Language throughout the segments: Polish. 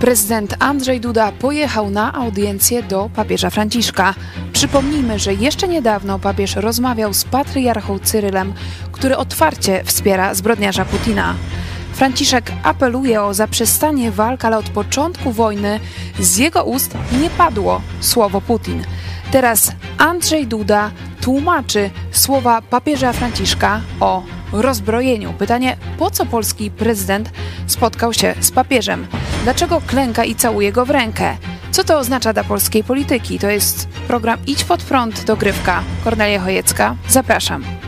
Prezydent Andrzej Duda pojechał na audiencję do papieża Franciszka. Przypomnijmy, że jeszcze niedawno papież rozmawiał z patriarchą Cyrylem, który otwarcie wspiera zbrodniarza Putina. Franciszek apeluje o zaprzestanie walk, ale od początku wojny z jego ust nie padło słowo Putin. Teraz Andrzej Duda tłumaczy słowa papieża Franciszka o rozbrojeniu. Pytanie, po co polski prezydent spotkał się z papieżem? Dlaczego klęka i całuje go w rękę? Co to oznacza dla polskiej polityki? To jest program Idź pod prąd, dogrywka. Kornelia Chojecka, zapraszam.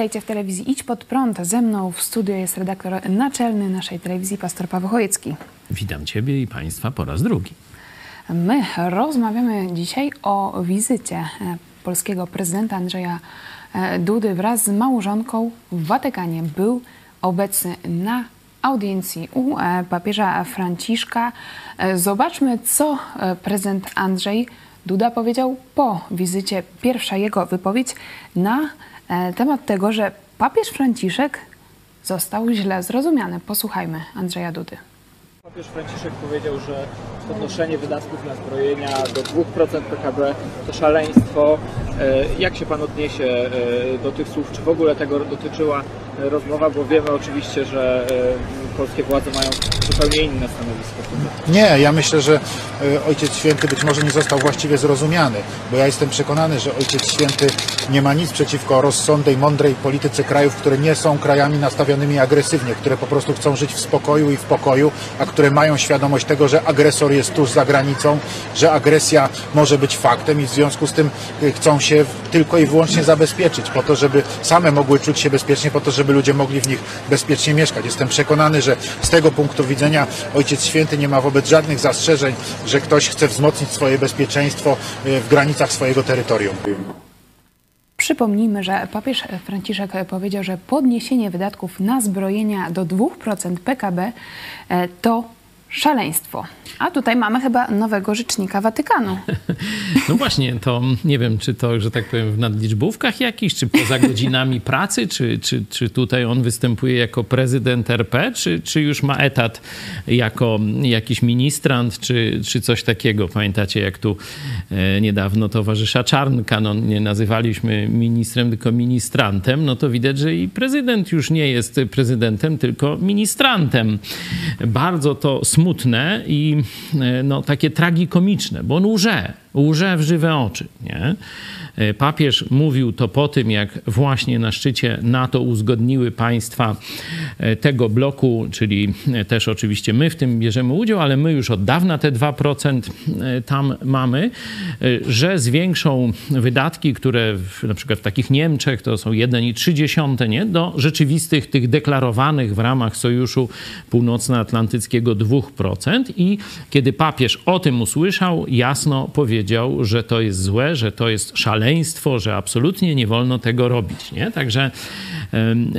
Witajcie w telewizji Idź Pod Prąd. Ze mną w studio jest redaktor naczelny naszej telewizji, pastor Paweł Chojecki. Witam Ciebie i Państwa po raz drugi. My rozmawiamy dzisiaj o wizycie e, polskiego prezydenta Andrzeja e, Dudy wraz z małżonką w Watykanie. Był obecny na audiencji u e, papieża Franciszka. Zobaczmy, co prezydent Andrzej Duda powiedział po wizycie. Pierwsza jego wypowiedź na temat tego, że papież Franciszek został źle zrozumiany. Posłuchajmy Andrzeja Dudy. Papież Franciszek powiedział, że podnoszenie wydatków na zbrojenia do 2% PKB to szaleństwo. E, jak się Pan odniesie e, do tych słów? Czy w ogóle tego dotyczyła rozmowa? Bo wiemy oczywiście, że polskie władze mają zupełnie inne stanowisko. Nie, ja myślę, że e, Ojciec Święty być może nie został właściwie zrozumiany, bo ja jestem przekonany, że Ojciec Święty nie ma nic przeciwko rozsądnej, mądrej polityce krajów, które nie są krajami nastawionymi agresywnie, które po prostu chcą żyć w spokoju i w pokoju, a które mają świadomość tego, że agresor jest tuż za granicą, że agresja może być faktem i w związku z tym e, chcą się tylko i wyłącznie zabezpieczyć po to, żeby same mogły czuć się bezpiecznie, po to, żeby ludzie mogli w nich bezpiecznie mieszkać. Jestem przekonany, że z tego punktu widzenia Ojciec Święty nie ma wobec żadnych zastrzeżeń, że ktoś chce wzmocnić swoje bezpieczeństwo e, w granicach swojego terytorium. Przypomnijmy, że papież Franciszek powiedział, że podniesienie wydatków na zbrojenia do 2% PKB e, to szaleństwo. A tutaj mamy chyba nowego rzecznika Watykanu. No właśnie, to nie wiem, czy to, że tak powiem, w nadliczbówkach jakichś, czy poza godzinami pracy, czy, czy, czy tutaj on występuje jako prezydent RP, czy, czy już ma etat jako jakiś ministrant, czy, czy coś takiego. Pamiętacie, jak tu e, niedawno towarzysza Czarnka, no nie nazywaliśmy ministrem, tylko ministrantem, no to widać, że i prezydent już nie jest prezydentem, tylko ministrantem. Bardzo to smutne i e, no, takie tragikomiczne, bo on łże, łże w żywe oczy. Nie? E, papież mówił to po tym, jak właśnie na szczycie NATO uzgodniły państwa e, tego bloku, czyli e, też oczywiście my w tym bierzemy udział, ale my już od dawna te 2% tam mamy, że zwiększą wydatki, które w, na przykład w takich Niemczech to są 1,3 nie, do rzeczywistych tych deklarowanych w ramach Sojuszu Północnoatlantyckiego 2%. I kiedy papież o tym usłyszał, jasno powiedział, że to jest złe, że to jest szaleństwo szaleństwo, że absolutnie nie wolno tego robić. Nie? Także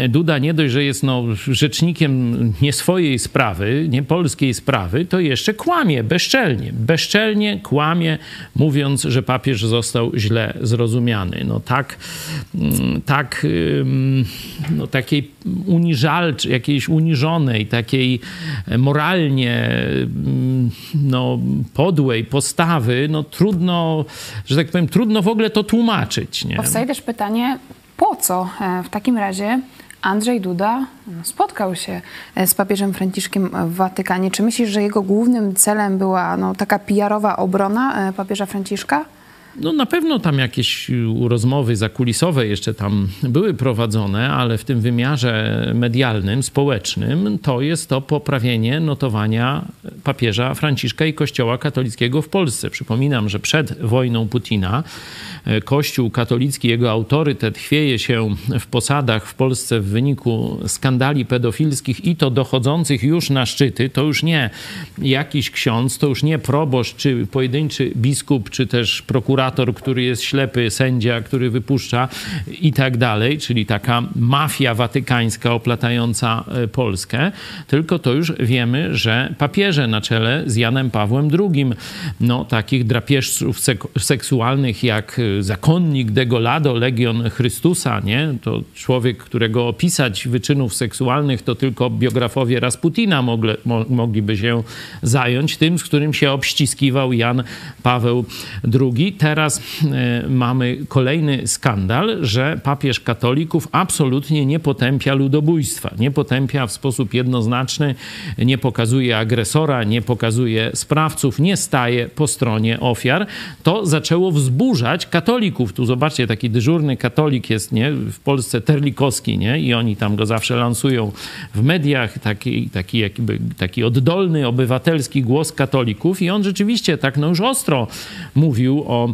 Duda nie dość, że jest no, rzecznikiem nie swojej sprawy, nie polskiej sprawy, to jeszcze kłamie bezczelnie. Bezczelnie kłamie, mówiąc, że papież został źle zrozumiany. No tak, mm, tak no, takiej uniżalcz, jakiejś uniżonej, takiej moralnie mm, no, podłej postawy, no trudno, że tak powiem, trudno w ogóle to tłumaczyć. Nie? Powstaje też pytanie, po co e, w takim razie Andrzej Duda spotkał się e, z papieżem Franciszkiem w Watykanie. Czy myślisz, że jego głównym celem była no, taka PR-owa obrona e, papieża Franciszka? No na pewno tam jakieś rozmowy zakulisowe jeszcze tam były prowadzone, ale w tym wymiarze medialnym, społecznym to jest to poprawienie notowania papieża Franciszka i Kościoła katolickiego w Polsce. Przypominam, że przed wojną Putina e, Kościół katolicki, jego autorytet chwieje się w posadach w Polsce w wyniku skandali pedofilskich i to dochodzących już na szczyty. To już nie jakiś ksiądz, to już nie proboszcz, czy pojedynczy biskup, czy też prokurator, który jest ślepy, sędzia, który wypuszcza i tak dalej, czyli taka mafia watykańska oplatająca e, Polskę, tylko to już wiemy, że papieże na czele z Janem Pawłem II, no takich drapieżców sek seksualnych jak e, zakonnik Degolado, Legion Chrystusa, nie? To człowiek, którego opisać wyczynów seksualnych to tylko biografowie Rasputina mogle, mo mogliby się zająć, tym, z którym się obściskiwał Jan Paweł II. Teraz e, mamy kolejny skandal, że papież katolików absolutnie nie potępia ludobójstwa, nie potępia w sposób jednoznaczny, nie pokazuje agresora, nie pokazuje sprawców, nie staje po stronie ofiar. To zaczęło wzburzać katolików. Tu zobaczcie, taki dyżurny katolik jest nie? w Polsce Terlikowski nie? i oni tam go zawsze lansują w mediach, taki, taki, jakby, taki oddolny, obywatelski głos katolików i on rzeczywiście tak no już ostro mówił o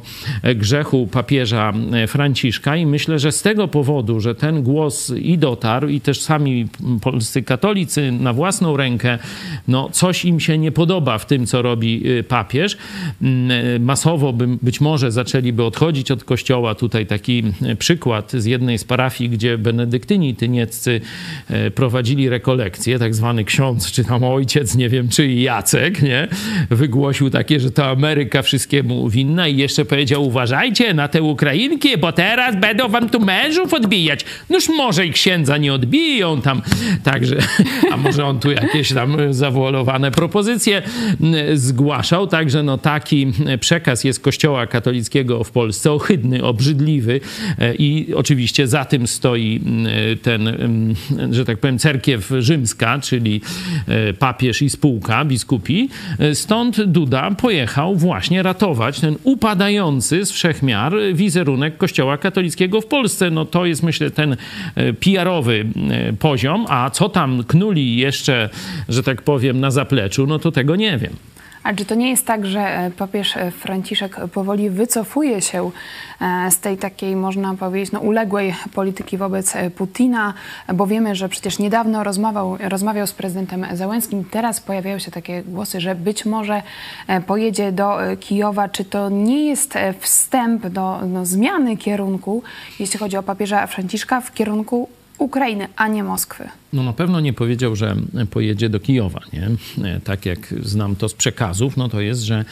grzechu papieża Franciszka i myślę, że z tego powodu, że ten głos i dotarł i też sami polscy katolicy na własną rękę, no coś im się nie podoba w tym, co robi y, papież. Mm, masowo by, być może zaczęliby odchodzić od kościoła. Tutaj taki przykład z jednej z parafii, gdzie benedyktyni tynieccy prowadzili rekolekcje, tak zwany ksiądz, czy tam ojciec, nie wiem, czy Jacek, nie? Wygłosił takie, że to Ameryka wszystkiemu winna i jeszcze powiedział, uważajcie na te Ukrainki, bo teraz będą wam tu mężów odbijać. Noż może i księdza nie odbiją tam. Także, a może on tu jakieś tam zawolowane propozycje zgłaszał. Także no taki przekaz jest Kościoła katolickiego w Polsce, ohydny, obrzydliwy e, i oczywiście za tym stoi ten, że tak powiem, cerkiew rzymska, czyli e, papież i spółka, biskupi. E, stąd Duda pojechał właśnie ratować ten upadający z wszechmiar wizerunek Kościoła katolickiego w Polsce. No to jest myślę ten PR-owy poziom, a co tam knuli jeszcze, że tak powiem, na zapleczu, no to tego nie wiem. A czy to nie jest tak, że e, papież e, Franciszek powoli wycofuje się e, z tej takiej, można powiedzieć, no, uległej polityki wobec Putina, bo wiemy, że przecież niedawno rozmawiał, rozmawiał z prezydentem Załęskim. Teraz pojawiają się takie głosy, że być może pojedzie do Kijowa. Czy to nie jest wstęp do no, zmiany kierunku, jeśli chodzi o papieża Franciszka, w kierunku Ukrainy, a nie Moskwy? no na pewno nie powiedział, że pojedzie do Kijowa, nie? Tak jak znam to z przekazów, no to jest, że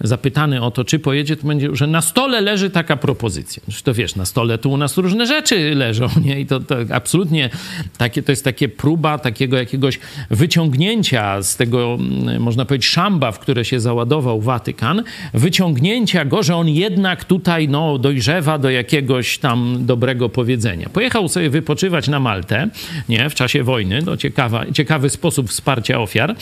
zapytany o to, czy pojedzie, to będzie, że na stole leży taka propozycja. Że to wiesz, na stole tu u nas różne rzeczy leżą, nie? I to, to absolutnie takie, to jest takie próba takiego jakiegoś wyciągnięcia z tego, można powiedzieć, szamba, w które się załadował Watykan, wyciągnięcia go, że on jednak tutaj, no, dojrzewa do jakiegoś tam dobrego powiedzenia. Pojechał sobie wypoczywać na Maltę, nie? W czasie wojny, to ciekawa, ciekawy sposób wsparcia ofiar.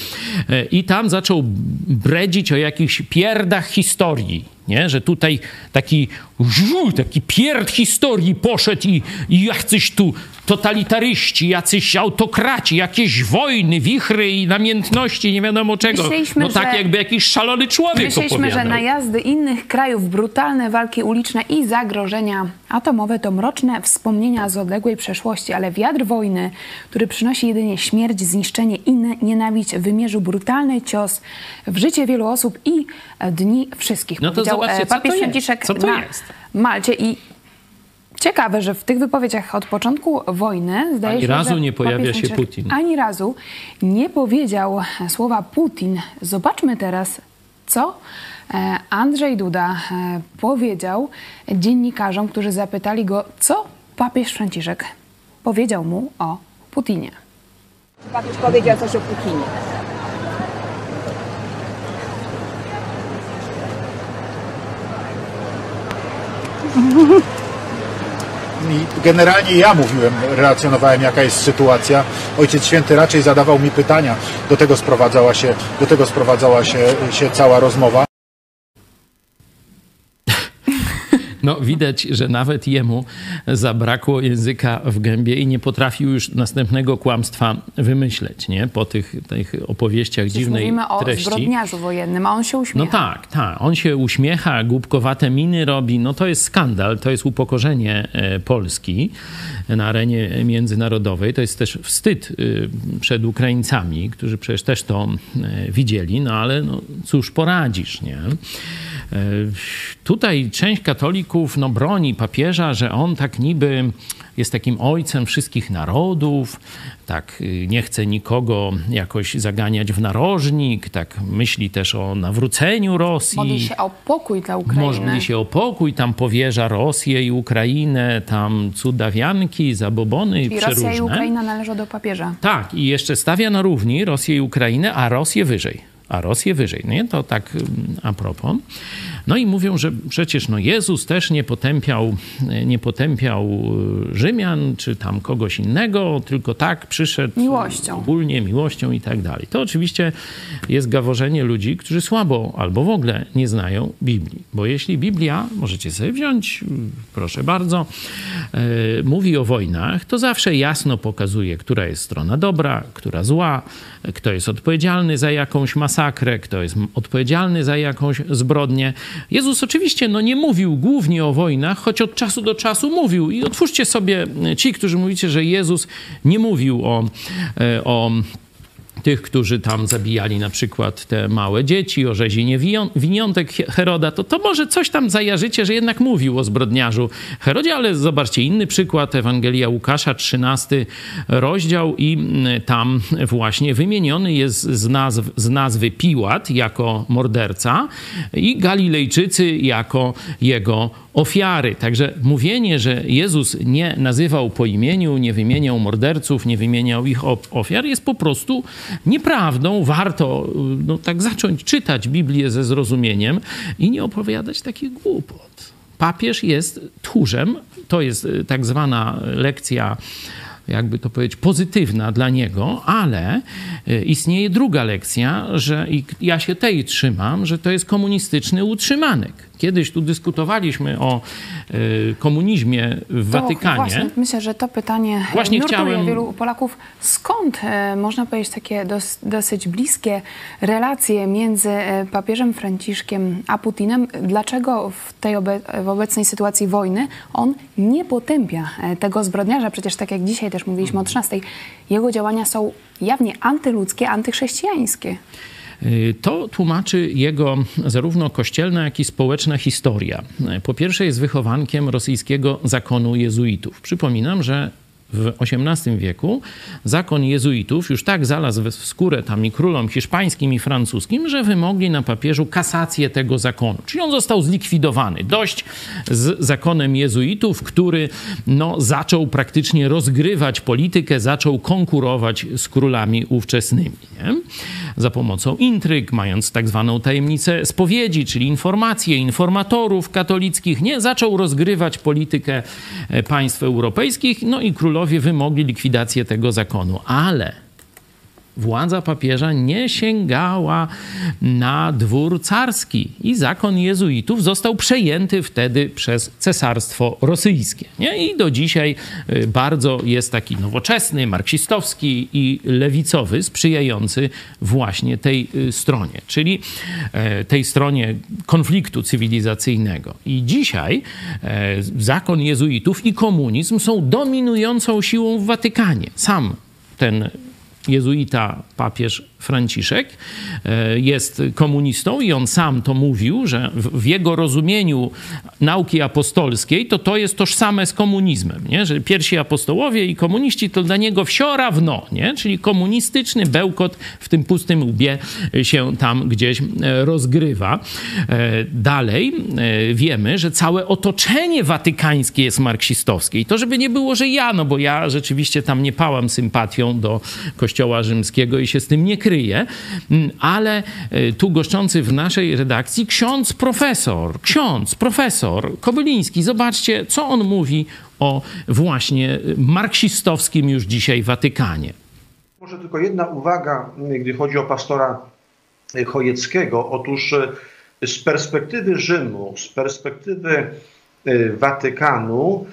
E, I tam zaczął bredzić o jakichś pierdach historii nie? że tutaj taki, żu, taki pierd historii poszedł i, i jacyś tu totalitaryści, jacyś autokraci, jakieś wojny, wichry i namiętności, nie wiadomo czego. Myśleliśmy, no tak jakby jakiś szalony człowiek Myśleliśmy, opowiadał. że najazdy innych krajów, brutalne walki uliczne i zagrożenia atomowe to mroczne wspomnienia z odległej przeszłości, ale wiatr wojny, który przynosi jedynie śmierć, zniszczenie i nienawiść, wymierzył brutalny cios w życie wielu osób i dni wszystkich. No to zobaczcie, papież Franciszek co to na jest? Malcie i Ciekawe, że w tych wypowiedziach od początku wojny zdaje ani się, razu że nie pojawia się Putin. Ani razu nie powiedział słowa Putin. Zobaczmy teraz, co e, Andrzej Duda e, powiedział dziennikarzom, którzy zapytali go, co papież Franciszek powiedział mu o Putinie. Papież powiedział coś o Putinie. I generalnie ja mówiłem, relacjonowałem jaka jest sytuacja. Ojciec Święty raczej zadawał mi pytania. Do tego sprowadzała się, do tego sprowadzała się, się cała rozmowa. No widać, że nawet jemu zabrakło języka w gębie i nie potrafił już następnego kłamstwa wymyśleć, nie? Po tych, tych opowieściach Przecież dziwnej mówimy o treści. zbrodniarzu wojennym, a on się uśmiecha. No tak, tak. On się uśmiecha, głupkowate miny robi. No to jest skandal, to jest upokorzenie e, Polski na arenie międzynarodowej. To jest też wstyd y, przed Ukraińcami, którzy przecież też to e, widzieli, no ale no, cóż poradzisz, nie? Tutaj część katolików no, broni papieża, że on tak niby jest takim ojcem wszystkich narodów, tak y, nie chce nikogo jakoś zaganiać w narożnik, tak myśli też o nawróceniu Rosji. Modli się o pokój dla Ukrainy. Modli się o pokój, tam powierza Rosję i Ukrainę, tam cudawianki, zabobony I przeróżne. Rosja i Ukraina należą do papieża. Tak, i jeszcze stawia na równi Rosję i Ukrainę, a Rosję wyżej. A Rosję wyżej. Nie? To tak mm, a propos. No i mówią, że przecież no Jezus też nie potępiał, nie potępiał y, Rzymian czy tam kogoś innego, tylko tak przyszedł Miłością. ogólnie miłością i tak dalej. To oczywiście jest gaworzenie ludzi, którzy słabo albo w ogóle nie znają Biblii. Bo jeśli Biblia, możecie sobie wziąć, y, proszę bardzo, y, mówi o wojnach, to zawsze jasno pokazuje, która jest strona dobra, która zła, kto jest odpowiedzialny za jakąś masakrę, kto jest odpowiedzialny za jakąś zbrodnię. Jezus oczywiście no, nie mówił głównie o wojnach, choć od czasu do czasu mówił. I otwórzcie sobie ci, którzy mówicie, że Jezus nie mówił o, e, o tych, którzy tam zabijali na przykład te małe dzieci, o rzezinie winiątek Heroda, to, to może coś tam zajarzycie, że jednak mówił o zbrodniarzu Herodzie, ale zobaczcie inny przykład, Ewangelia Łukasza, 13 rozdział i mm, tam właśnie wymieniony jest z, nazw, z nazwy Piłat jako morderca i Galilejczycy jako jego ofiary. Także mówienie, że Jezus nie nazywał po imieniu, nie wymieniał morderców, nie wymieniał ich ofiar, jest po prostu nieprawdą. Warto no, tak zacząć czytać Biblię ze zrozumieniem i nie opowiadać takich głupot. Papież jest tchórzem, to jest tak zwana lekcja jakby to powiedzieć, pozytywna dla niego, ale e, istnieje druga lekcja, że i ja się tej trzymam, że to jest komunistyczny utrzymanek. Kiedyś tu dyskutowaliśmy o y, komunizmie w to Watykanie. Właśnie, myślę, że to pytanie Właśnie nurtuje chciałem- wielu Polaków. Skąd, e, można powiedzieć, takie dos, dosyć bliskie relacje między e, papieżem Franciszkiem a Putinem? Dlaczego w tej obe, w obecnej sytuacji wojny on nie potępia e, tego zbrodniarza? Przecież tak jak dzisiaj też mówiliśmy o 13, jego działania są jawnie antyludzkie, antychrześcijańskie. Y, To tłumaczy jego zarówno kościelna, jak i społeczna historia. Po pierwsze jest wychowankiem rosyjskiego zakonu jezuitów. Przypominam, że w XVIII wieku zakon jezuitów już tak zalazł w skórę tam i królom hiszpańskim i francuskim, że wymogli na papieżu kasację tego zakonu. Czyli on został zlikwidowany. Dość z zakonem jezuitów, który no, zaczął praktycznie rozgrywać politykę, zaczął konkurować z królami ówczesnymi. Nie? Za pomocą intryg, mając tak zwaną tajemnicę spowiedzi, czyli informacje informatorów katolickich, nie? zaczął rozgrywać politykę e, państw europejskich, no i królowie wymogli likwidację tego zakonu. Ale władza papieża nie sięgała na dwór carski i zakon jezuitów został przejęty wtedy przez cesarstwo rosyjskie. Nie? I do dzisiaj y, bardzo jest taki nowoczesny, marksistowski i lewicowy, sprzyjający właśnie tej y, stronie, czyli e, tej stronie konfliktu cywilizacyjnego. I dzisiaj e, zakon jezuitów i komunizm są dominującą siłą w Watykanie. Sam ten jezuita papież Franciszek e, jest komunistą i on sam to mówił, że w jego rozumieniu nauki apostolskiej to to jest tożsame z komunizmem, nie? że pierwsi apostołowie i komuniści to dla niego wsiora w no, nie? czyli komunistyczny bełkot w tym pustym łbie się tam gdzieś e, rozgrywa. E, Dalej wiemy, że całe otoczenie watykańskie jest marksistowskie i to żeby nie było, że ja, no bo ja rzeczywiście tam nie pałam sympatią do kościoła rzymskiego i się z tym nie kryję, Mm, ale e, tu goszczący w naszej redakcji ksiądz profesor, ksiądz profesor Kobyliński, zobaczcie, co on mówi o właśnie marksistowskim już dzisiaj Watykanie. Może tylko jedna uwaga, gdy chodzi o pastora Chojeckiego. Otóż e, z perspektywy Rzymu, z perspektywy Watykanu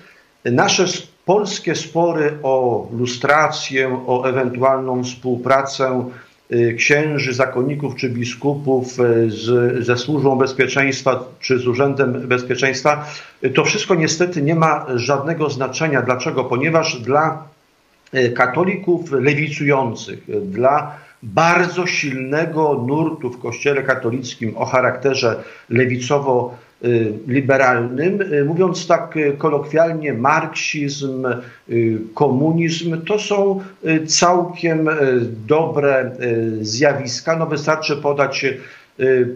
nasze polskie spory o lustrację, o ewentualną współpracę y, księży, zakonników czy biskupów y, z, ze służbą bezpieczeństwa czy z Urzędem Bezpieczeństwa, to wszystko niestety nie ma żadnego znaczenia. Dlaczego? Ponieważ dla katolików lewicujących, dla bardzo silnego nurtu w Kościele katolickim o charakterze lewicowo-liberalnym. Mówiąc tak kolokwialnie, marksizm, komunizm to są całkiem dobre zjawiska. No wystarczy podać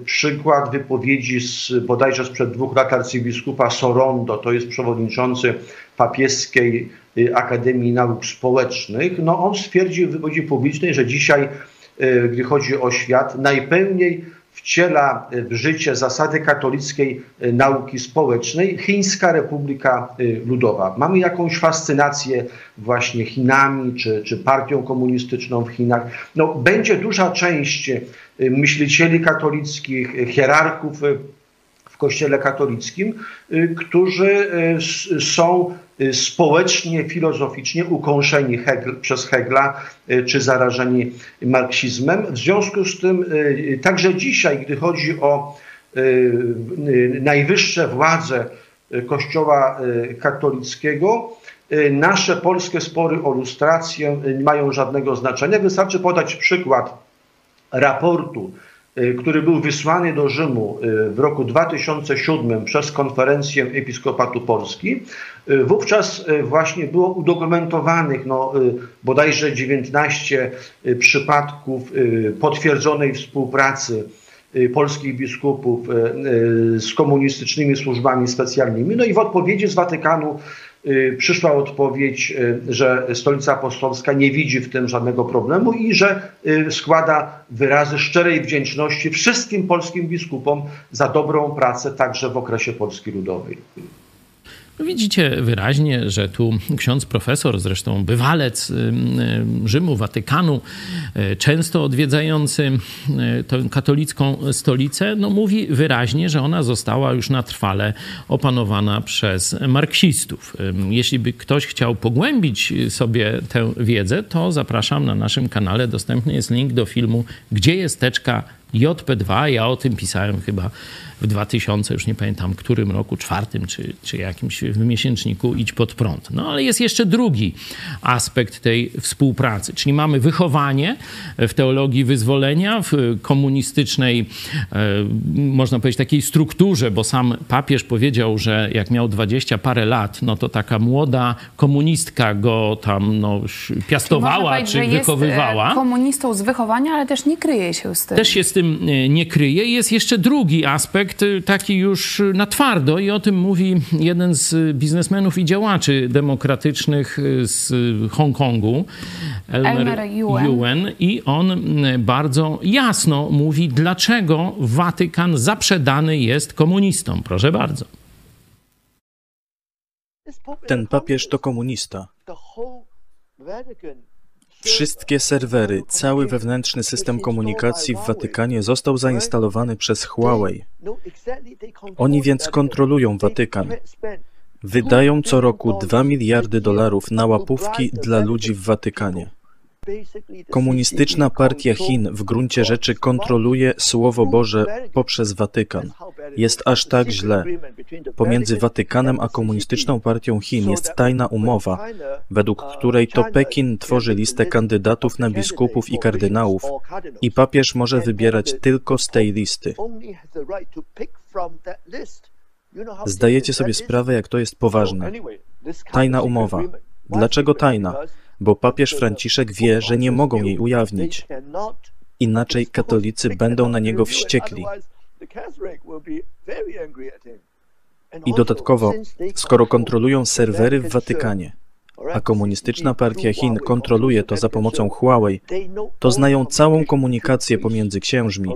przykład wypowiedzi z, bodajże sprzed dwóch lat arcybiskupa Sorondo, to jest przewodniczący papieskiej Akademii Nauk Społecznych. No on stwierdził w wypowiedzi publicznej, że dzisiaj Y, gdy chodzi o świat, najpełniej wciela w życie zasady katolickiej y, nauki społecznej Chińska Republika y, Ludowa. Mamy jakąś fascynację właśnie Chinami czy, czy partią komunistyczną w Chinach. No, będzie duża część myślicieli katolickich, hierarchów w Kościele katolickim, którzy są społecznie, filozoficznie ukąszeni Hegel, przez Hegla y, czy zarażeni marksizmem. W związku z tym y, także dzisiaj, gdy chodzi o najwyższe władze Kościoła katolickiego, nasze polskie spory o lustrację nie mają żadnego znaczenia. Wystarczy podać przykład raportu Y, który był wysłany do Rzymu y, w roku 2007 przez konferencję Episkopatu Polski. Y, wówczas właśnie było udokumentowanych no, bodajże 19 przypadków potwierdzonej współpracy polskich biskupów z komunistycznymi służbami specjalnymi. No i w odpowiedzi z Watykanu Y, przyszła odpowiedź, y, że Stolica Apostolska nie widzi w tym żadnego problemu i że y, składa wyrazy szczerej wdzięczności wszystkim polskim biskupom za dobrą pracę także w okresie Polski Ludowej. Widzicie wyraźnie, że tu ksiądz profesor, zresztą bywalec Rzymu, Watykanu, e, często odwiedzający tę katolicką stolicę, no mówi wyraźnie, że ona została już na trwale opanowana przez marksistów. Jeśli by ktoś chciał pogłębić sobie tę wiedzę, to zapraszam na naszym kanale. Dostępny jest link do filmu Gdzie jest teczka JP2. Ja o tym pisałem chyba w 2000, już nie pamiętam którym roku, czwartym czy, czy jakimś w miesięczniku Idź pod prąd. No ale jest jeszcze drugi aspekt tej współpracy, czyli mamy wychowanie w teologii wyzwolenia, w komunistycznej, e, można powiedzieć, takiej strukturze, bo sam papież powiedział, że jak miał dwadzieścia parę lat, no to taka młoda komunistka go tam no, piastowała czy, czy wychowywała. Jest komunistą z wychowania, ale też nie kryje się z tym. Też się z tym e, nie kryje. Jest jeszcze drugi aspekt, Y, taki już na twardo i o tym mówi jeden z biznesmenów i działaczy demokratycznych y, z Hongkongu, Elmer, Elmer Yuen. Yuen. I on y, bardzo jasno mówi, dlaczego Watykan zaprzedany jest komunistom. Proszę bardzo. Ten papież to komunista. Wszystkie serwery, cały wewnętrzny system komunikacji w Watykanie został zainstalowany przez Huawei. Oni więc kontrolują Watykan. Wydają co roku 2 miliardy dolarów na łapówki dla ludzi w Watykanie. Komunistyczna partia Chin w gruncie rzeczy kontroluje Słowo Boże poprzez Watykan. Jest aż tak źle. Pomiędzy Watykanem a komunistyczną partią Chin jest tajna umowa, według której to Pekin tworzy listę kandydatów na biskupów i kardynałów i papież może wybierać tylko z tej listy. Zdajecie sobie sprawę, jak to jest poważne. Tajna umowa. Dlaczego tajna? Bo papież Franciszek wie, że nie mogą jej ujawnić. Inaczej katolicy będą na niego wściekli. I dodatkowo, skoro kontrolują serwery w Watykanie, a komunistyczna partia Chin kontroluje to za pomocą Huawei, to znają całą komunikację pomiędzy księżmi.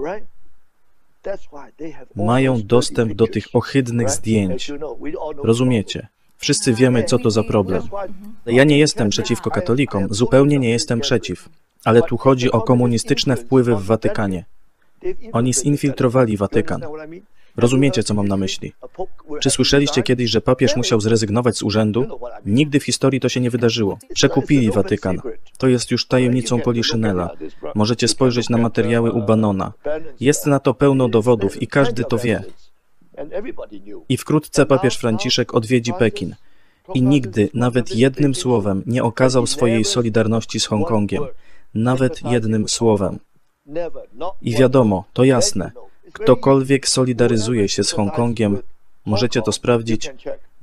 Mają dostęp do tych ohydnych zdjęć. Rozumiecie? Wszyscy wiemy, co to za problem. Ja nie jestem przeciwko katolikom, zupełnie nie jestem przeciw, ale tu chodzi o komunistyczne wpływy w Watykanie. Oni zinfiltrowali Watykan. Rozumiecie, co mam na myśli? Czy słyszeliście kiedyś, że papież musiał zrezygnować z urzędu? Nigdy w historii to się nie wydarzyło. Przekupili Watykan. To jest już tajemnicą Poliszynela. Możecie spojrzeć na materiały u Banona. Jest na to pełno dowodów i każdy to wie. I wkrótce papież Franciszek odwiedzi Pekin. I nigdy, nawet jednym słowem, nie okazał swojej solidarności z Hongkongiem. Nawet jednym słowem. I wiadomo, to jasne. Ktokolwiek solidaryzuje się z Hongkongiem, możecie to sprawdzić,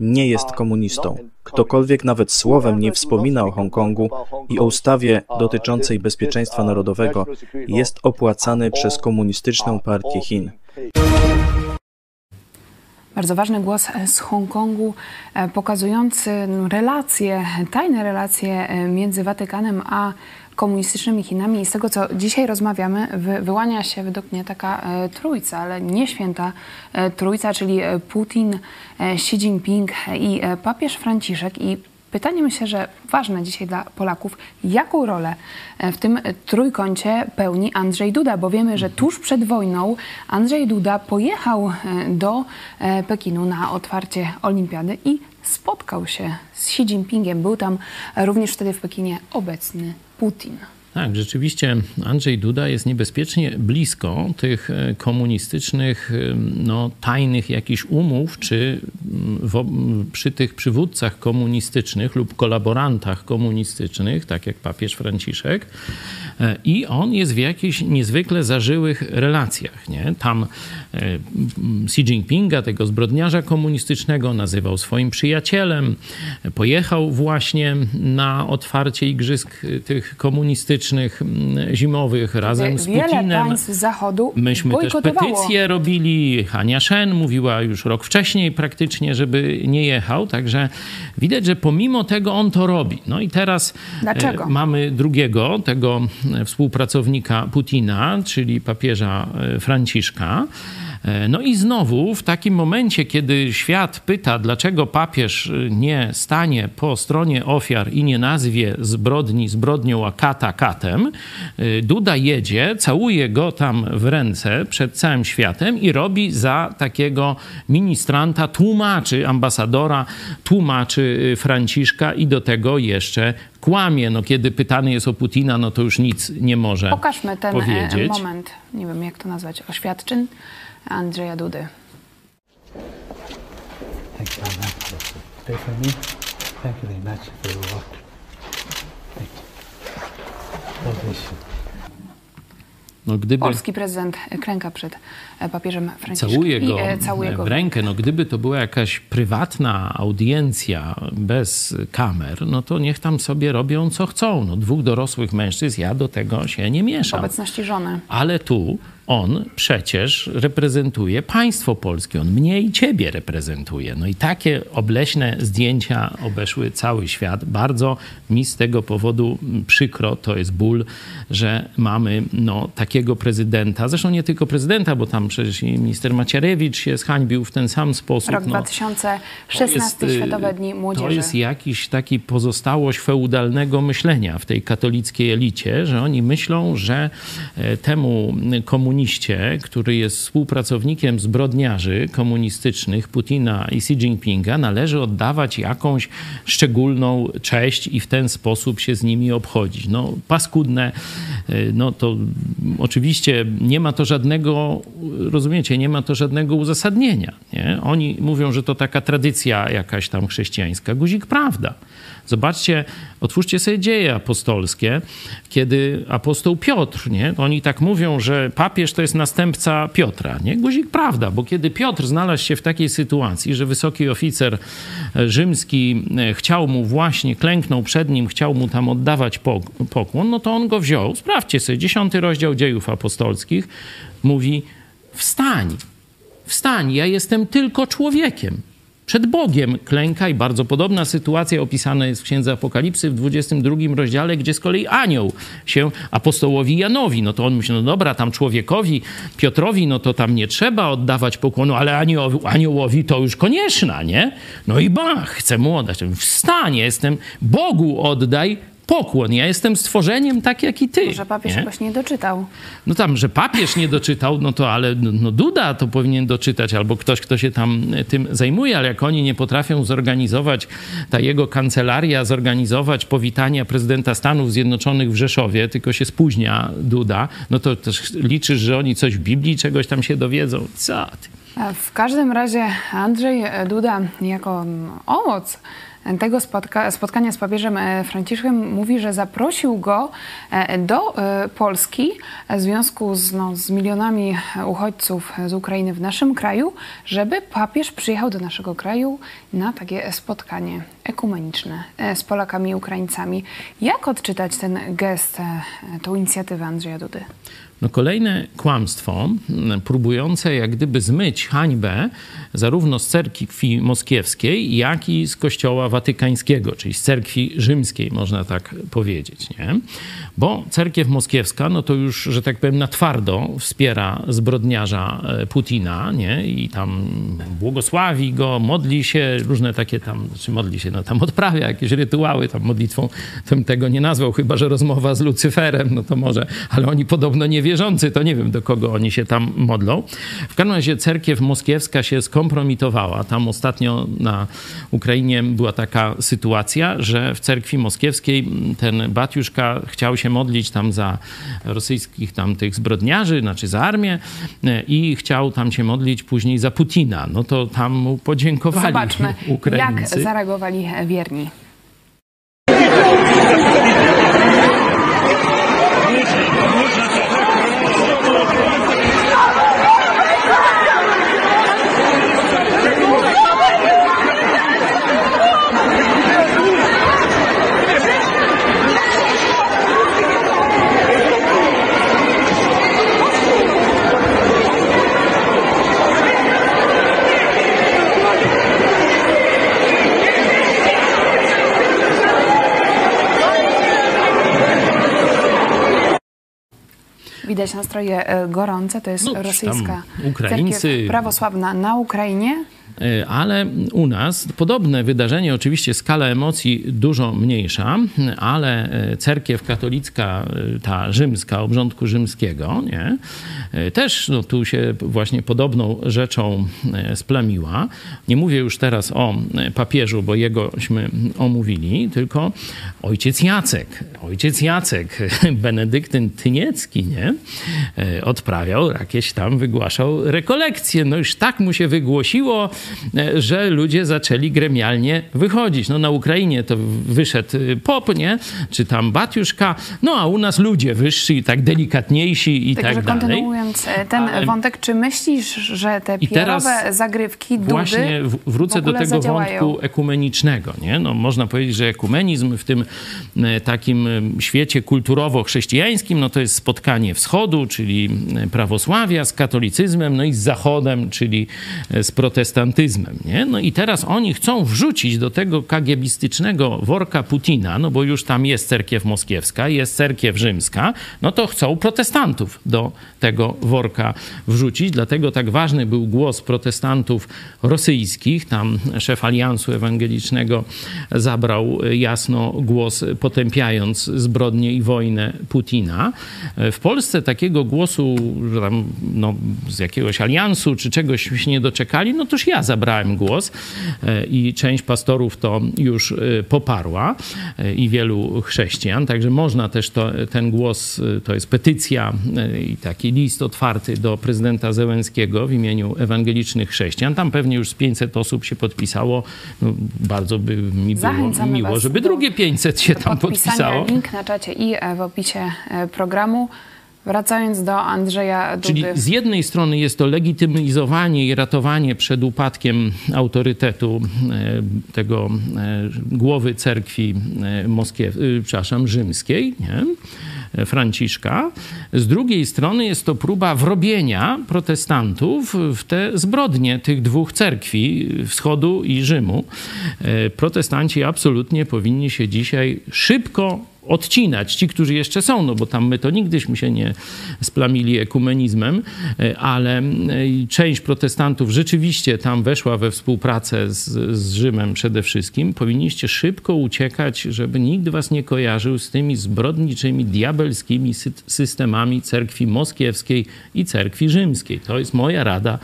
nie jest komunistą. Ktokolwiek nawet słowem nie wspomina o Hongkongu i o ustawie dotyczącej bezpieczeństwa narodowego, jest opłacany przez komunistyczną partię Chin. Bardzo ważny głos z Hongkongu, e, pokazujący relacje, tajne relacje e, między Watykanem a komunistycznymi Chinami. I z tego, co dzisiaj rozmawiamy, wy, wyłania się według mnie taka e, trójca, ale nie święta e, trójca, czyli e, Putin, e, Xi Jinping i e, papież Franciszek. I pytanie myślę, że ważne dzisiaj dla Polaków, jaką rolę e, w tym trójkącie pełni Andrzej Duda, bo wiemy, że tuż przed wojną Andrzej Duda pojechał e, do e, Pekinu na otwarcie olimpiady i spotkał się z Xi Jinpingiem. Był tam również wtedy w Pekinie obecny Putin. Tak, rzeczywiście Andrzej Duda jest niebezpiecznie blisko tych e, komunistycznych, e, no, tajnych jakichś umów, czy w, przy tych przywódcach komunistycznych lub kolaborantach komunistycznych, tak jak papież Franciszek. E, I on jest w jakichś niezwykle zażyłych relacjach. Nie? Tam Xi Jinpinga, tego zbrodniarza komunistycznego, nazywał swoim przyjacielem. Pojechał właśnie na otwarcie igrzysk tych komunistycznych zimowych razem z Wiele Putinem. państw Zachodu Myśmy też petycje robili. Hania Shen mówiła już rok wcześniej praktycznie, żeby nie jechał. Także widać, że pomimo tego on to robi. No i teraz Dlaczego? e, mamy drugiego, tego e, współpracownika Putina, czyli papieża e, Franciszka. E, No i znowu w takim momencie, kiedy świat pyta, dlaczego papież y, nie stanie po stronie ofiar i nie nazwie zbrodni zbrodnią, a kata katem, y, Duda jedzie, całuje go tam w ręce przed całym światem i robi za takiego ministranta, tłumaczy ambasadora, tłumaczy Franciszka i do tego jeszcze kłamie. No kiedy pytany jest o Putina, no to już nic nie może Pokażmy ten e, powiedzieć. moment, nie wiem jak to nazwać, oświadczyn Andrzeja Dudy. Thank you very much. Pray for me. Thank you very much for your work. Thank you. God bless you. No gdyby... Polski prezydent klęka przed e, papieżem Franciszkiem Całuje go, i e, całuje go w rękę. No, gdyby to była jakaś prywatna audiencja bez kamer, no to niech tam sobie robią co chcą. No, dwóch dorosłych mężczyzn, ja do tego się nie w mieszam. obecności żony. Ale tu on przecież reprezentuje państwo polskie. On mnie i ciebie reprezentuje. No i takie obleśne zdjęcia obeszły cały świat. Bardzo mi z tego powodu przykro, to jest ból, że mamy no, takiego prezydenta. Zresztą nie tylko prezydenta, bo tam przecież i minister Macierewicz się zhańbił w ten sam sposób. Rok no. 2016, To jest, y, Światowe Dni Młodzieży. To jest jakiś taki pozostałość feudalnego myślenia w tej katolickiej elicie, że oni myślą, że e, temu komuniście, który jest współpracownikiem zbrodniarzy komunistycznych Putina i Xi Jinpinga, należy oddawać jakąś szczególną cześć i w ten sposób się z nimi obchodzić. No paskudne, e, no to oczywiście nie ma to żadnego, rozumiecie, nie ma to żadnego uzasadnienia. Nie? Oni mówią, że to taka tradycja jakaś tam chrześcijańska. Guzik prawda. Zobaczcie, otwórzcie sobie dzieje apostolskie, kiedy apostoł Piotr, nie? Oni tak mówią, że papież to jest następca Piotra, nie? Guzik prawda, bo kiedy Piotr znalazł się w takiej sytuacji, że wysoki oficer rzymski e, chciał mu właśnie, klęknął przed nim, chciał mu tam oddawać pok- pokłon, no to on go wziął. Sprawdźcie sobie, dziesiąty rozdział dziejów apostolskich mówi wstań, wstań, ja jestem tylko człowiekiem. Przed Bogiem klęka i bardzo podobna sytuacja opisana jest w Księdze Apokalipsy w 22 rozdziale, gdzie z kolei anioł się apostołowi Janowi, no to on myśli, no dobra, tam człowiekowi, Piotrowi, no to tam nie trzeba oddawać pokłonu, ale aniołowi, aniołowi to już konieczna, nie? No i bach, chce mu oddać. Wstań, jestem, Bogu oddaj pokłon. Ja jestem stworzeniem tak jak i ty. Może papież nie? nie doczytał. No tam, że papież nie doczytał, no to ale no, no Duda to powinien doczytać, albo ktoś, kto się tam tym zajmuje, ale jak oni nie potrafią zorganizować, ta jego kancelaria zorganizować powitania prezydenta Stanów Zjednoczonych w Rzeszowie, tylko się spóźnia Duda, no to też liczysz, że oni coś w Biblii czegoś tam się dowiedzą. Co ty? W każdym razie Andrzej Duda jako owoc tego spotka spotkania z papieżem e, Franciszkiem mówi, że zaprosił go e, do e, Polski w związku z, no, z milionami uchodźców z Ukrainy w naszym kraju, żeby papież przyjechał do naszego kraju na takie spotkanie ekumeniczne z Polakami i Ukraińcami. Jak odczytać ten gest, tą inicjatywę Andrzeja Dudy? No kolejne kłamstwo, próbujące jak gdyby zmyć hańbę zarówno z cerkwi moskiewskiej, jak i z kościoła watykańskiego, czyli z cerkwi rzymskiej, można tak powiedzieć. Nie? Bo cerkiew moskiewska, no to już, że tak powiem, na twardo wspiera zbrodniarza e, Putina nie? i tam błogosławi go, modli się, różne takie tam, czy modli się, no tam odprawia jakieś rytuały, tam modlitwą, tym tego nie nazwał, chyba że rozmowa z Lucyferem, no to może, ale oni podobno nie wierzący, to nie wiem do kogo oni się tam modlą. W każdym razie cerkiew moskiewska się skompromitowała. Tam ostatnio na Ukrainie była taka sytuacja, że w cerkwi moskiewskiej ten Batiuszka chciał się modlić tam za rosyjskich tam tych zbrodniarzy, znaczy za armię i chciał tam się modlić później za Putina. No to tam mu podziękowali Zobaczmy, Ukraińcy. jak zareagowali věrní. Widać nastroje e, gorące, to jest No, rosyjska Ukraińcy- prawosławna na Ukrainie. E, Ale u nas podobne wydarzenie, oczywiście skala emocji dużo mniejsza, ale e, cerkiew katolicka, e, ta rzymska, obrządku rzymskiego, nie? Też no, tu się właśnie podobną rzeczą splamiła. Nie mówię już teraz o papieżu, bo jegośmy omówili, tylko ojciec Jacek. Ojciec Jacek, Benedyktyn Tyniecki, nie? Odprawiał jakieś tam, wygłaszał rekolekcje. No już tak mu się wygłosiło, że ludzie zaczęli gremialnie wychodzić. No na Ukrainie to wyszedł y, pop, nie? Czy tam Batiuszka, no a u nas ludzie wyżsi, tak delikatniejsi i Także tak dalej. kontynuując e, ten Ale- wątek, czy myślisz, że te PR-owe zagrywki Dudy Właśnie wrócę do tego zadziałają? wątku ekumenicznego. Nie? No, można powiedzieć, że ekumenizm w tym e, takim e, świecie kulturowo-chrześcijańskim no, to jest spotkanie wschodu, czyli e, prawosławia z katolicyzmem, no i z zachodem, czyli e, z Nie? No i teraz oni chcą wrzucić do tego kagiebistycznego worka Putina, no bo już tam jest cerkiew moskiewska, jest cerkiew rzymska, no to chcą protestantów do tego worka wrzucić. Dlatego tak ważny był głos protestantów rosyjskich. Tam szef Aliansu Ewangelicznego zabrał jasno głos, potępiając zbrodnię i wojnę Putina. W Polsce takiego głosu, że tam no, z jakiegoś aliansu czy czegoś się nie doczekali, no toż ja zabrałem głos e, i część pastorów to już e, poparła e, i wielu chrześcijan. Także można też to, ten głos, to jest petycja i taki list otwarty do prezydenta Zełenskiego w imieniu ewangelicznych chrześcijan. Tam pewnie już z 500 osób się podpisało. No, bardzo by mi było Zachęcamy miło, was żeby drugie 500 się tam podpisało. link na czacie i w opisie programu. Wracając do Andrzeja Dudy. Czyli z jednej strony jest to legitymizowanie i ratowanie przed upadkiem autorytetu e, tego e, głowy cerkwi e, Moskiew, przepraszam, rzymskiej, nie? Franciszka. Z drugiej strony jest to próba wrobienia protestantów w te zbrodnie tych dwóch cerkwi, wschodu i Rzymu. Protestanci absolutnie powinni się dzisiaj szybko odcinać. Ci, którzy jeszcze są, no bo tam my to nigdyśmy się nie splamili ekumenizmem, e, ale część protestantów rzeczywiście tam weszła we współpracę z, z Rzymem przede wszystkim. Powinniście szybko uciekać, żeby nikt was nie kojarzył z tymi zbrodniczymi, diabelskimi systemami cerkwi moskiewskiej i cerkwi rzymskiej. To jest moja rada,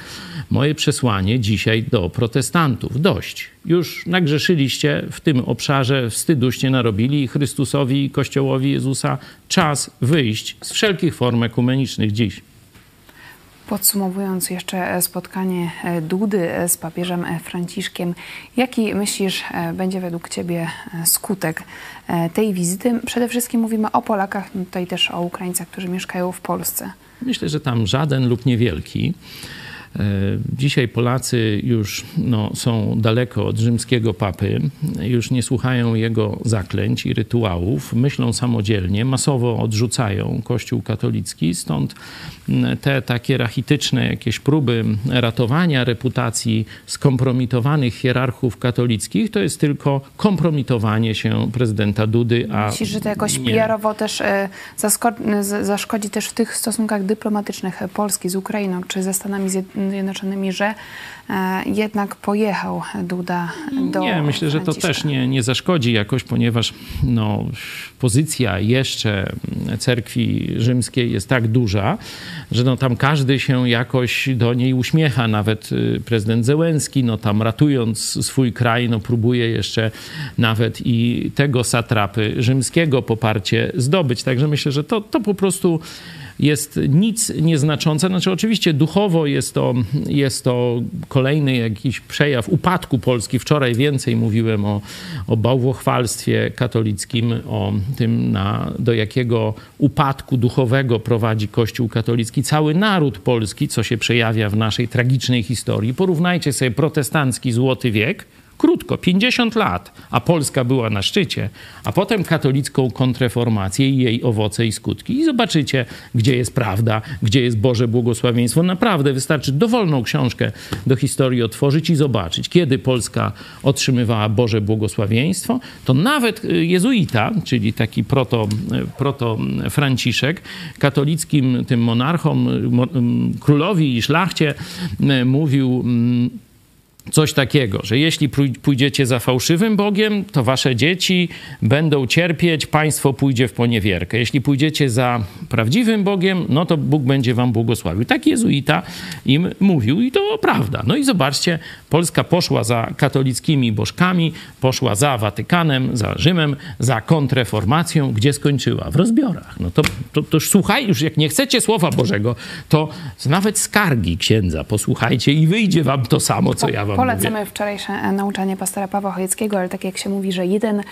moje przesłanie dzisiaj do protestantów. Dość już nagrzeszyliście w tym obszarze, wstyduście narobili Chrystusowi i Kościołowi Jezusa czas wyjść z wszelkich form ekumenicznych dziś. Podsumowując jeszcze spotkanie e, Dudy e, z papieżem e, Franciszkiem, jaki myślisz będzie według Ciebie skutek tej wizyty? Przede wszystkim mówimy o Polakach, no tutaj też o Ukraińcach, którzy mieszkają w Polsce. Myślę, że tam żaden lub niewielki. E, dzisiaj Polacy już no, są daleko od rzymskiego papy, już nie słuchają jego zaklęć i rytuałów, myślą samodzielnie, masowo odrzucają Kościół katolicki, stąd te takie rachityczne jakieś próby ratowania reputacji skompromitowanych hierarchów katolickich, to jest tylko kompromitowanie się prezydenta Dudy. A Myślisz, że to jakoś nie... PR-owo też e, zaszkodzi też w tych stosunkach dyplomatycznych Polski z Ukrainą czy ze Stanami Zjednoczonymi, że e, jednak pojechał Duda do Nie, myślę, że to też nie, nie zaszkodzi jakoś, ponieważ no, pozycja jeszcze cerkwi rzymskiej jest tak duża, że no, tam każdy się jakoś do niej uśmiecha. Nawet y, prezydent Zełenski, no, tam ratując swój kraj, no, próbuje jeszcze nawet i tego satrapy rzymskiego poparcie zdobyć. Także myślę, że to, to po prostu jest nic nieznaczące. Znaczy, oczywiście duchowo jest to, jest to kolejny jakiś przejaw upadku Polski. Wczoraj więcej mówiłem o, o bałwochwalstwie katolickim, o tym, na, do jakiego upadku duchowego prowadzi Kościół katolicki cały naród polski, co się przejawia w naszej tragicznej historii. Porównajcie sobie protestancki złoty wiek Krótko, 50 lat, a Polska była na szczycie, a potem katolicką kontreformację i jej owoce i skutki. I zobaczycie, gdzie jest prawda, gdzie jest Boże błogosławieństwo. Naprawdę wystarczy dowolną książkę do historii otworzyć i zobaczyć, kiedy Polska otrzymywała Boże błogosławieństwo, to nawet y, jezuita, czyli taki proto, y, proto Franciszek, katolickim tym monarchom, y, królowi i szlachcie mówił mm, coś takiego, że jeśli pójdziecie za fałszywym Bogiem, to wasze dzieci będą cierpieć, państwo pójdzie w poniewierkę. Jeśli pójdziecie za prawdziwym Bogiem, no to Bóg będzie wam błogosławił. Tak jezuita im mówił i to prawda. No i zobaczcie, Polska poszła za katolickimi bożkami, poszła za Watykanem, za Rzymem, za kontreformacją, gdzie skończyła? W rozbiorach. No to, to, to już słuchaj, już jak nie chcecie Słowa Bożego, to nawet skargi księdza posłuchajcie i wyjdzie wam to samo, co ja wam Polecamy mówię. wczorajsze e, nauczanie pastora Pawła Chojeckiego, ale tak jak się mówi, że jeden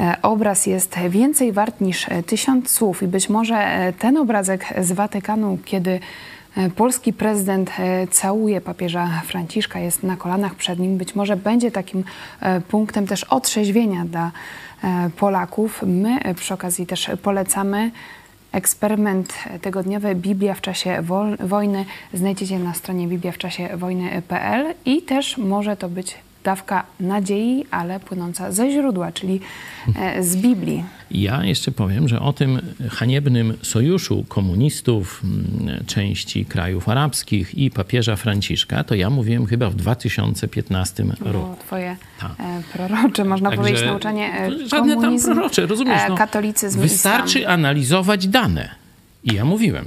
e, obraz jest więcej wart niż e, tysiąc słów i być może ten obrazek z Watykanu, kiedy polski prezydent całuje papieża Franciszka, jest na kolanach przed nim, być może będzie takim punktem też otrzeźwienia dla Polaków. My przy okazji też polecamy Eksperyment tygodniowy Biblia w czasie wojny znajdziecie na stronie bibliawczasiewojny.pl i też może to być dawka nadziei, ale płynąca ze źródła, czyli e, z Biblii. Ja jeszcze powiem, że o tym haniebnym sojuszu komunistów, części krajów arabskich i papieża Franciszka, to ja mówiłem chyba w 2015 roku. Twoje Ta. E, prorocze, można Także powiedzieć, nauczanie e, Żadne tam prorocze, rozumiesz? No, katolicyzm Wystarczy islam. analizować dane. I ja mówiłem,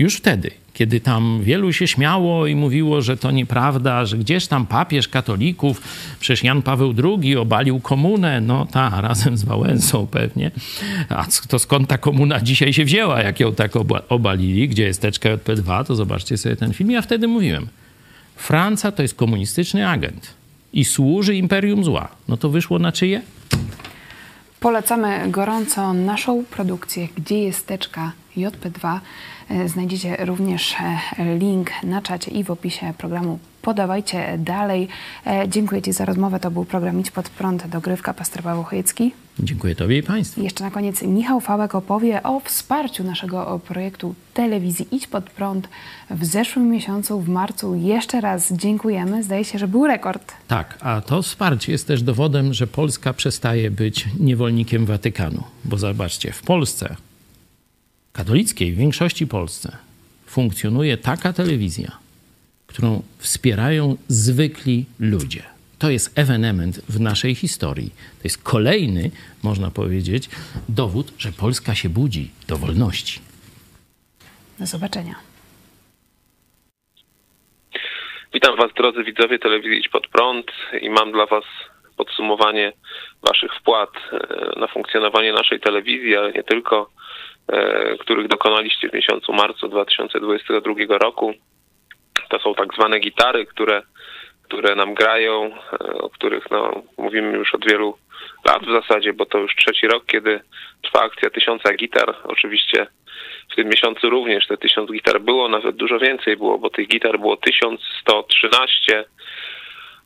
już wtedy, kiedy tam wielu się śmiało i mówiło, że to nieprawda, że gdzieś tam papież katolików, przecież Jan Paweł II obalił komunę, no ta, razem z Wałęsą pewnie. A to skąd ta komuna dzisiaj się wzięła, jak ją tak obalili, gdzie jest teczka JP2, to zobaczcie sobie ten film. Ja wtedy mówiłem, Francja to jest komunistyczny agent i służy imperium zła. No to wyszło na czyje? Polecamy gorąco naszą produkcję Gdzie jest teczka JP2. E, Znajdziecie również e, link na czacie i w opisie programu. Podawajcie dalej. E, Dziękuję Ci za rozmowę. To był program Idź pod prąd, dogrywka, pastor Paweł Chojecki. Dziękuję Tobie i Państwu. I jeszcze na koniec Michał Fałek opowie o wsparciu naszego projektu telewizji Idź pod prąd w zeszłym miesiącu, w marcu. Jeszcze raz dziękujemy. Zdaje się, że był rekord. Tak, a to wsparcie jest też dowodem, że Polska przestaje być niewolnikiem Watykanu. Bo zobaczcie, w Polsce, katolickiej, w większości Polsce, funkcjonuje taka telewizja, którą wspierają zwykli ludzie. To jest ewenement w naszej historii. To jest kolejny, można powiedzieć, dowód, że Polska się budzi do wolności. Do zobaczenia. Witam Was, drodzy widzowie telewizji Idź Pod Prąd i mam dla Was podsumowanie Waszych wpłat e, na funkcjonowanie naszej telewizji, ale nie tylko, których dokonaliście w miesiącu marcu 2022 roku. To są tak zwane gitary, które, które nam grają, e, o których no, mówimy już od wielu lat w zasadzie, bo to już trzeci rok, kiedy trwa akcja tysiąca gitar. Oczywiście w tym miesiącu również te tysiąc gitar było, nawet dużo więcej było, bo tych gitar było 1113.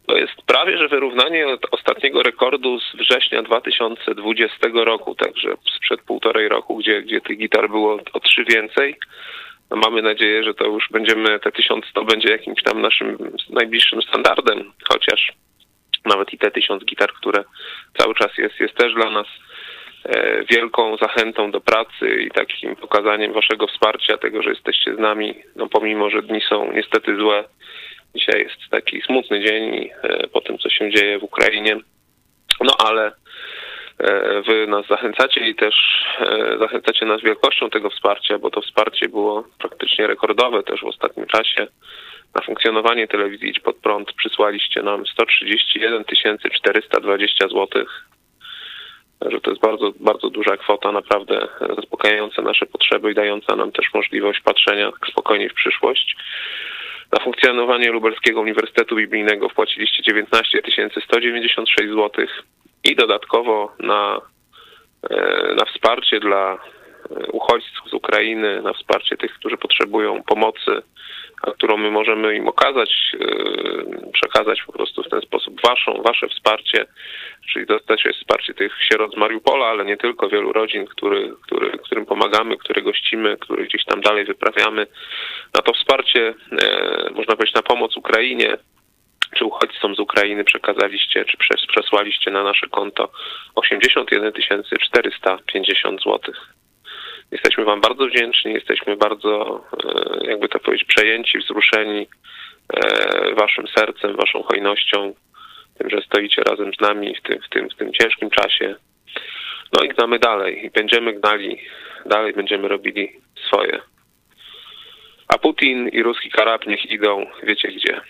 To jest prawie, że wyrównanie od ostatniego rekordu z września 2020 roku, także sprzed półtorej roku, gdzie, gdzie tych gitar było o trzy więcej. No mamy nadzieję, że to już będziemy, te 1100 będzie jakimś tam naszym najbliższym standardem, chociaż nawet i te 1000 gitar, które cały czas jest, jest też dla nas e, wielką zachętą do pracy i takim pokazaniem waszego wsparcia, tego, że jesteście z nami, no pomimo, że dni są niestety złe. Dzisiaj jest taki smutny dzień e, po tym, co się dzieje w Ukrainie. No ale e, wy nas zachęcacie i też e, zachęcacie nas wielkością tego wsparcia, bo to wsparcie było praktycznie rekordowe też w ostatnim czasie. Na funkcjonowanie telewizji Idź Pod Prąd przysłaliście nam 131 420 złotych że to jest bardzo, bardzo duża kwota, naprawdę zaspokajająca nasze potrzeby i dająca nam też możliwość patrzenia spokojnie w przyszłość. Na funkcjonowanie Lubelskiego Uniwersytetu Biblijnego wpłaciliście 19 196 zł i dodatkowo na, e, na wsparcie dla uchodźców z Ukrainy, na wsparcie tych, którzy potrzebują pomocy, a którą my możemy im okazać, e, przekazać po prostu w ten sposób waszą, wasze wsparcie, czyli też jest wsparcie tych sierot z Mariupola, ale nie tylko, wielu rodzin, który, który, którym pomagamy, które gościmy, które gdzieś tam dalej wyprawiamy. Na to wsparcie, e, można powiedzieć, na pomoc Ukrainie, czy uchodźcom z Ukrainy przekazaliście, czy przes- przesłaliście na nasze konto 81 450 zł. Jesteśmy Wam bardzo wdzięczni, jesteśmy bardzo, e, jakby to powiedzieć, przejęci, wzruszeni e, Waszym sercem, Waszą hojnością, tym, że stoicie razem z nami w tym, w tym, w tym ciężkim czasie. No i gnamy dalej i będziemy gnali dalej, będziemy robili swoje. A Putin i ruski karab niech idą, wiecie gdzie.